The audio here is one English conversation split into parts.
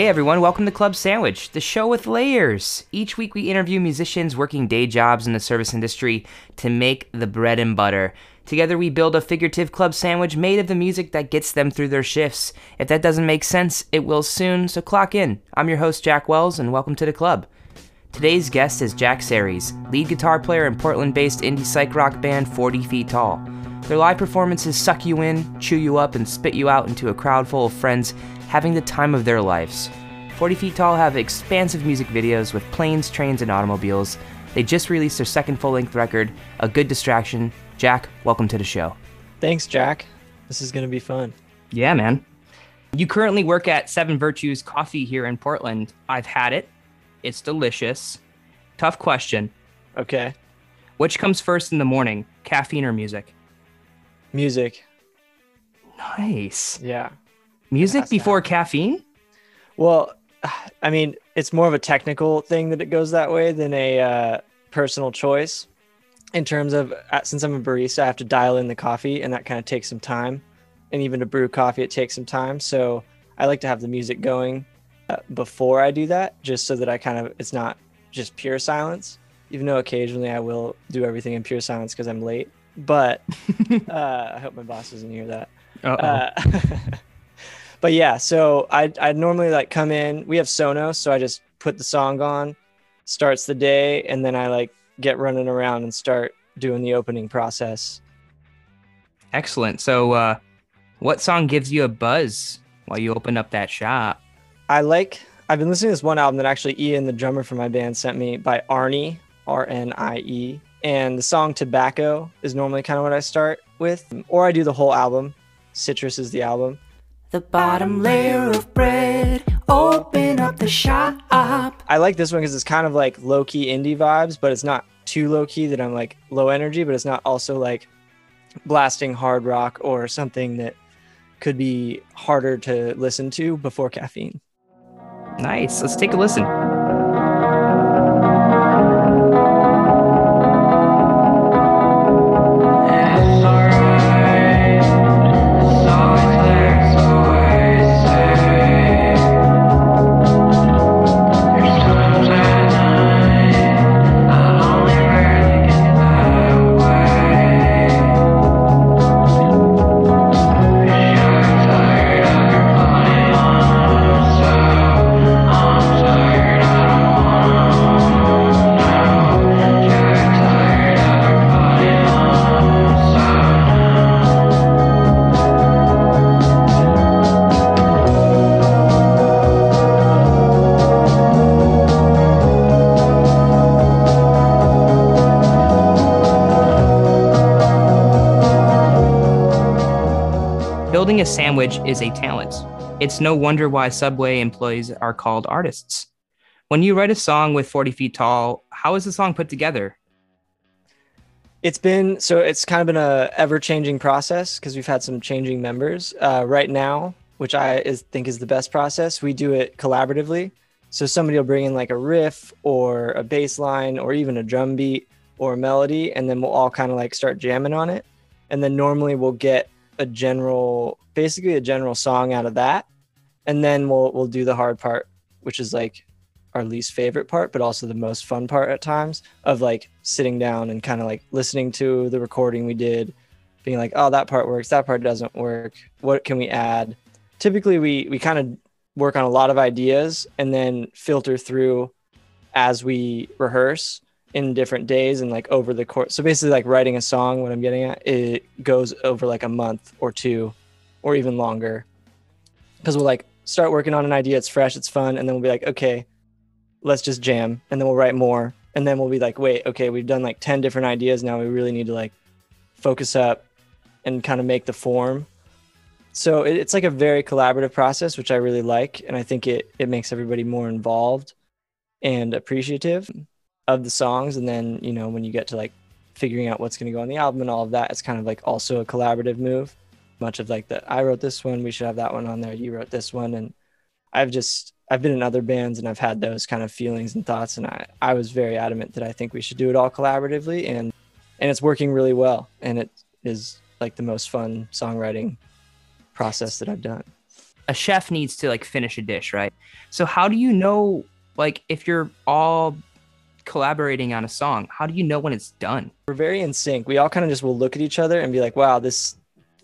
Hey everyone, welcome to Club Sandwich, the show with layers. Each week we interview musicians working day jobs in the service industry to make the bread and butter. Together we build a figurative club sandwich made of the music that gets them through their shifts. If that doesn't make sense, it will soon, so clock in. I'm your host, Jack Wells, and welcome to the club. Today's guest is Jack Saries, lead guitar player in Portland based indie psych rock band 40 Feet Tall. Their live performances suck you in, chew you up, and spit you out into a crowd full of friends having the time of their lives. 40 Feet Tall have expansive music videos with planes, trains, and automobiles. They just released their second full length record, A Good Distraction. Jack, welcome to the show. Thanks, Jack. This is going to be fun. Yeah, man. You currently work at Seven Virtues Coffee here in Portland. I've had it, it's delicious. Tough question. Okay. Which comes first in the morning, caffeine or music? Music. Nice. Yeah. Music before caffeine? Well, I mean, it's more of a technical thing that it goes that way than a uh, personal choice. In terms of, uh, since I'm a barista, I have to dial in the coffee, and that kind of takes some time. And even to brew coffee, it takes some time. So I like to have the music going uh, before I do that, just so that I kind of, it's not just pure silence. Even though occasionally I will do everything in pure silence because I'm late. But uh, I hope my boss doesn't hear that. But yeah, so I I normally like come in. We have Sonos, so I just put the song on, starts the day, and then I like get running around and start doing the opening process. Excellent. So, uh, what song gives you a buzz while you open up that shop? I like. I've been listening to this one album that actually Ian, the drummer for my band, sent me by Arnie, R N I E, and the song "Tobacco" is normally kind of what I start with, or I do the whole album. Citrus is the album. The bottom layer of bread, open up the shop. I like this one because it's kind of like low key indie vibes, but it's not too low key that I'm like low energy, but it's not also like blasting hard rock or something that could be harder to listen to before caffeine. Nice. Let's take a listen. Building a sandwich is a talent. It's no wonder why Subway employees are called artists. When you write a song with 40 Feet Tall, how is the song put together? It's been so it's kind of been a ever changing process because we've had some changing members. Uh, right now, which I is, think is the best process, we do it collaboratively. So somebody will bring in like a riff or a bass line or even a drum beat or a melody, and then we'll all kind of like start jamming on it. And then normally we'll get a general, basically a general song out of that, and then we'll we'll do the hard part, which is like our least favorite part, but also the most fun part at times of like sitting down and kind of like listening to the recording we did, being like, oh, that part works, that part doesn't work. What can we add? Typically, we we kind of work on a lot of ideas and then filter through as we rehearse in different days and like over the course. So basically, like writing a song, what I'm getting at, it goes over like a month or two, or even longer, because we'll like start working on an idea. It's fresh, it's fun, and then we'll be like, okay, let's just jam, and then we'll write more, and then we'll be like, wait, okay, we've done like ten different ideas now. We really need to like focus up and kind of make the form. So it, it's like a very collaborative process, which I really like, and I think it it makes everybody more involved and appreciative of the songs. And then you know when you get to like figuring out what's going to go on the album and all of that it's kind of like also a collaborative move. Much of like that i wrote this one we should have that one on there you wrote this one. And i've just i've been in other bands and i've had those kind of feelings and thoughts. And i i was very adamant that i think we should do it all collaboratively. And and it's working really well. And it is like the most fun songwriting process that i've done. A chef needs to like finish a dish, right? So how do you know like if you're all collaborating on a song, how do you know when it's done? We're very in sync. We all kind of just will look at each other and be like, wow, this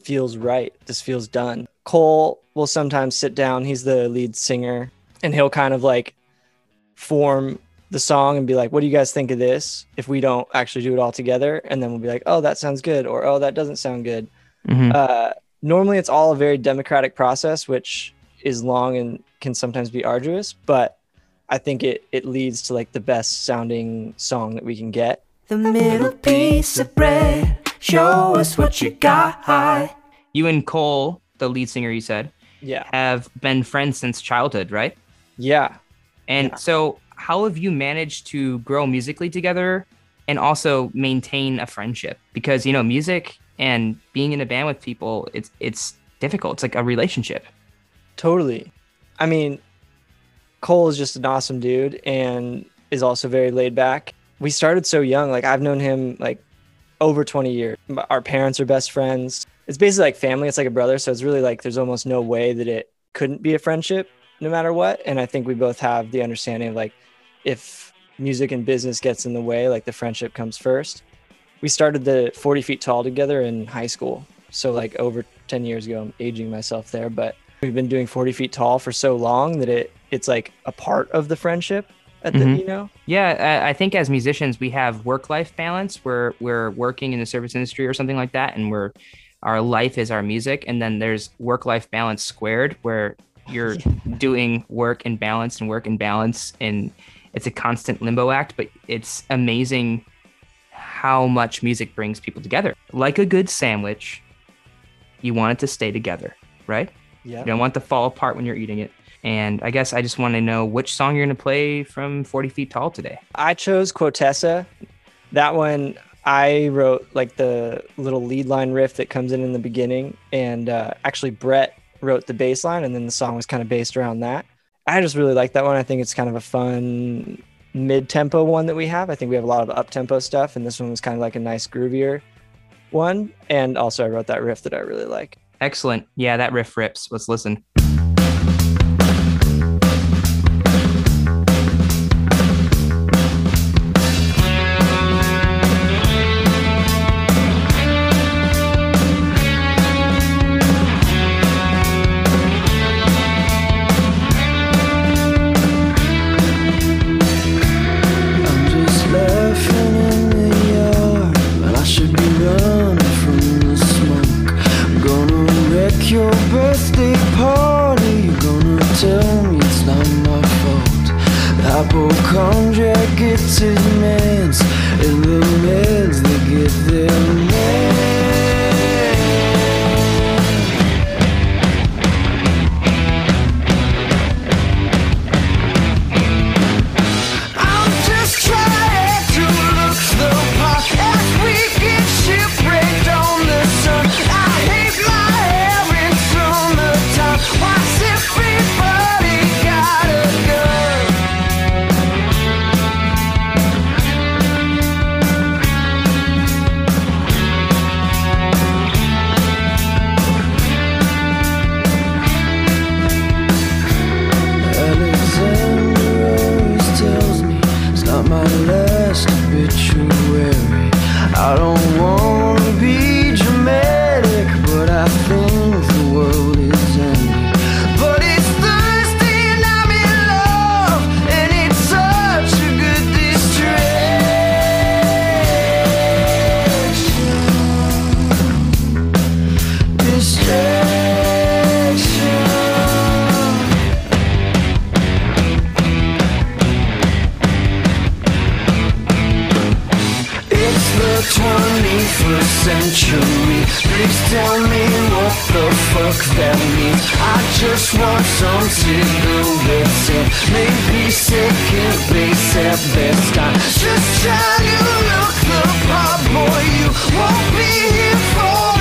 feels right. This feels done. Cole will sometimes sit down. He's the lead singer and he'll kind of like form the song and be like, what do you guys think of this? If we don't actually do it all together. And then we'll be like, oh, that sounds good. Or, oh, that doesn't sound good. Mhm. Uh, normally it's all a very democratic process, which is long and can sometimes be arduous, but I think it, it leads to like the best sounding song that we can get. The middle piece of bread. Show us what you got. Hi. You and Cole, the lead singer you said, Yeah. have been friends since childhood, right? Yeah. And Yeah. so, how have you managed to grow musically together and also maintain a friendship? Because you know, music and being in a band with people, it's it's difficult. It's like a relationship. Totally. I mean, Cole is just an awesome dude and is also very laid back. We started so young. Like I've known him like over 20 years. Our parents are best friends. It's basically like family. It's like a brother. So it's really like there's almost no way that it couldn't be a friendship no matter what. And I think we both have the understanding of like if music and business gets in the way, like the friendship comes first. We started the 40 feet tall together in high school. So like over 10 years ago, I'm aging myself there, but we've been doing 40 feet tall for so long that it it's like a part of the friendship at the Mhm. you know Yeah, I I think as musicians we have work-life balance where we're working in the service industry or something like that, and we're our life is our music, and then there's work-life balance squared where you're doing work and balance and work and balance, and it's a constant limbo act. But it's amazing how much music brings people together. Like a good sandwich, you want it to stay together, right? yeah You don't want it to fall apart when you're eating it. And I guess I just want to know which song you're going to play from 40 Feet Tall today. i chose quotessa that one i wrote like the little lead line riff that comes in in the beginning and uh, actually brett wrote the bass line and then the song was kind of based around that i just really like that one i think it's kind of a fun mid-tempo one that we have i think we have a lot of up-tempo stuff and this one was kind of like a nice groovier one and also i wrote that riff that i really like Excellent. Yeah, that riff rips. Let's listen. Hypochondriac his meds, and the meds they get world tell me what the fuck that means. I just want some cigarettes and maybe second base at best. I'm just trying to look the part, boy. You won't be here for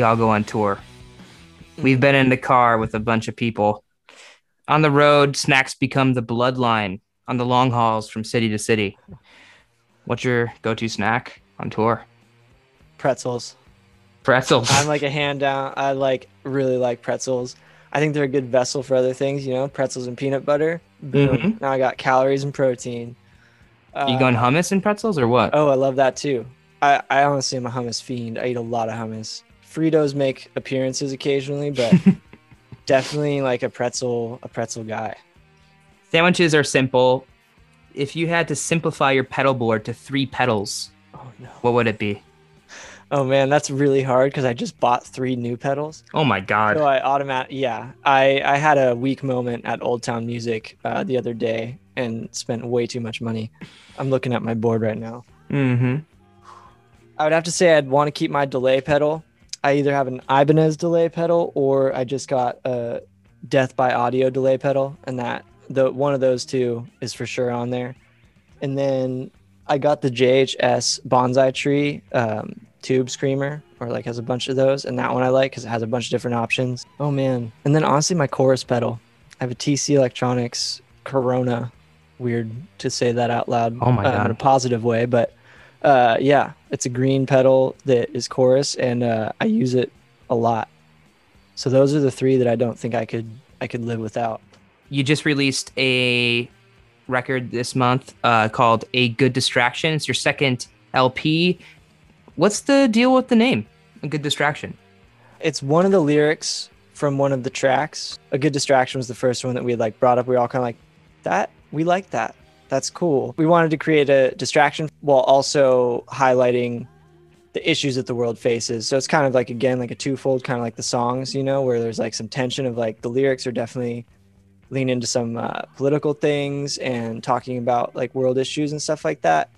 we all go on tour. We've been in the car with a bunch of people. On the road, snacks become the bloodline on the long hauls from city to city. What's your go to snack on tour? Pretzels. Pretzels. I'm like a hand down. I like really like pretzels. I think they're a good vessel for other things, you know, pretzels and peanut butter. Boom. Mhm. Now I got calories and protein. Uh, you going hummus and pretzels or what? Oh, I love that too. I, I honestly am a hummus fiend. I eat a lot of hummus. Fritos make appearances occasionally, but definitely like a pretzel a pretzel guy. Sandwiches are simple. If you had to simplify your pedal board to three pedals, Oh no. what would it be? Oh man, that's really hard because I just bought three new pedals. Oh my god. So I automatic yeah. I I had a weak moment at Old Town Music uh, the other day and spent way too much money. I'm looking at my board right now. Mm-hmm. I would have to say I'd want to keep my delay pedal. I either have an Ibanez delay pedal or I just got a Death by Audio delay pedal, and that the one of those two is for sure on there. And then I got the JHS Bonsai Tree um, tube screamer, or like has a bunch of those, and that one I like because it has a bunch of different options. Oh man! And then honestly, my chorus pedal. I have a TC Electronics Corona. Weird to say that out loud. Oh my uh, In a positive way, but uh, yeah, it's a green pedal that is chorus, and uh, I use it a lot. So those are the three that I don't think I could I could live without. You just released a record this month uh, called A Good Distraction. It's your second LP. What's the deal with the name? A Good Distraction. It's one of the lyrics from one of the tracks. A good distraction was the first one that we had like brought up. We were all kind of like, that we like that. That's cool. We wanted to create a distraction while also highlighting the issues that the world faces. So it's kind of like again like a twofold, kind of like the songs, you know, where there's like some tension of like the lyrics are definitely lean into some uh, political things and talking about like world issues and stuff like that.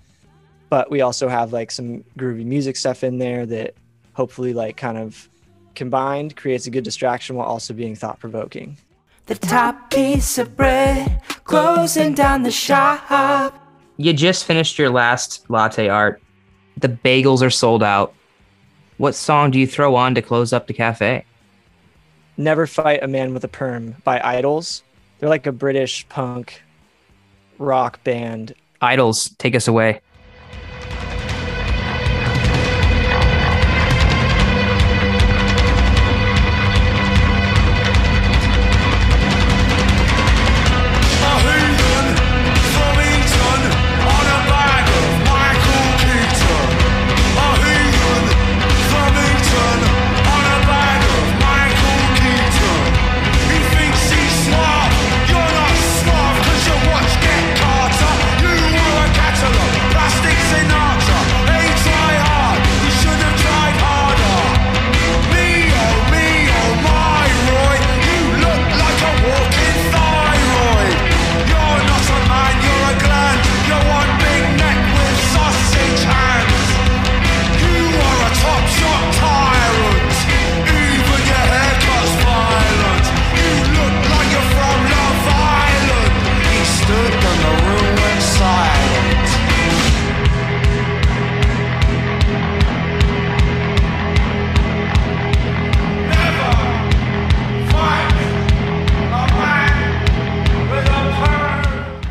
But we also have like some groovy music stuff in there that hopefully like kind of combined creates a good distraction while also being thought provoking. The top piece of bread, closing down the shop. You just finished your last latte art. The bagels are sold out. What song do you throw on to close up the cafe? Never Fight a Man with a Perm by IDLES. They're like a British punk rock band. IDLES, take us away.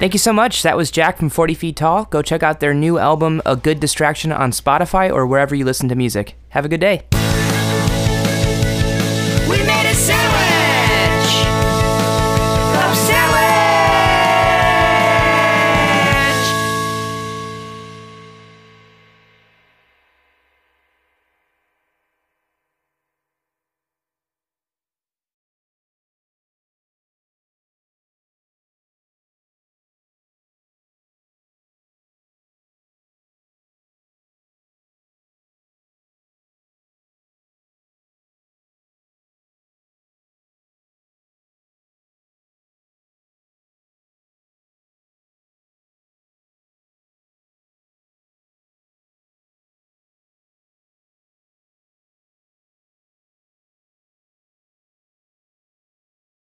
Thank you so much. That was Jack from 40 Feet Tall. Go check out their new album, A Good Distraction, on Spotify or wherever you listen to music. Have a good day.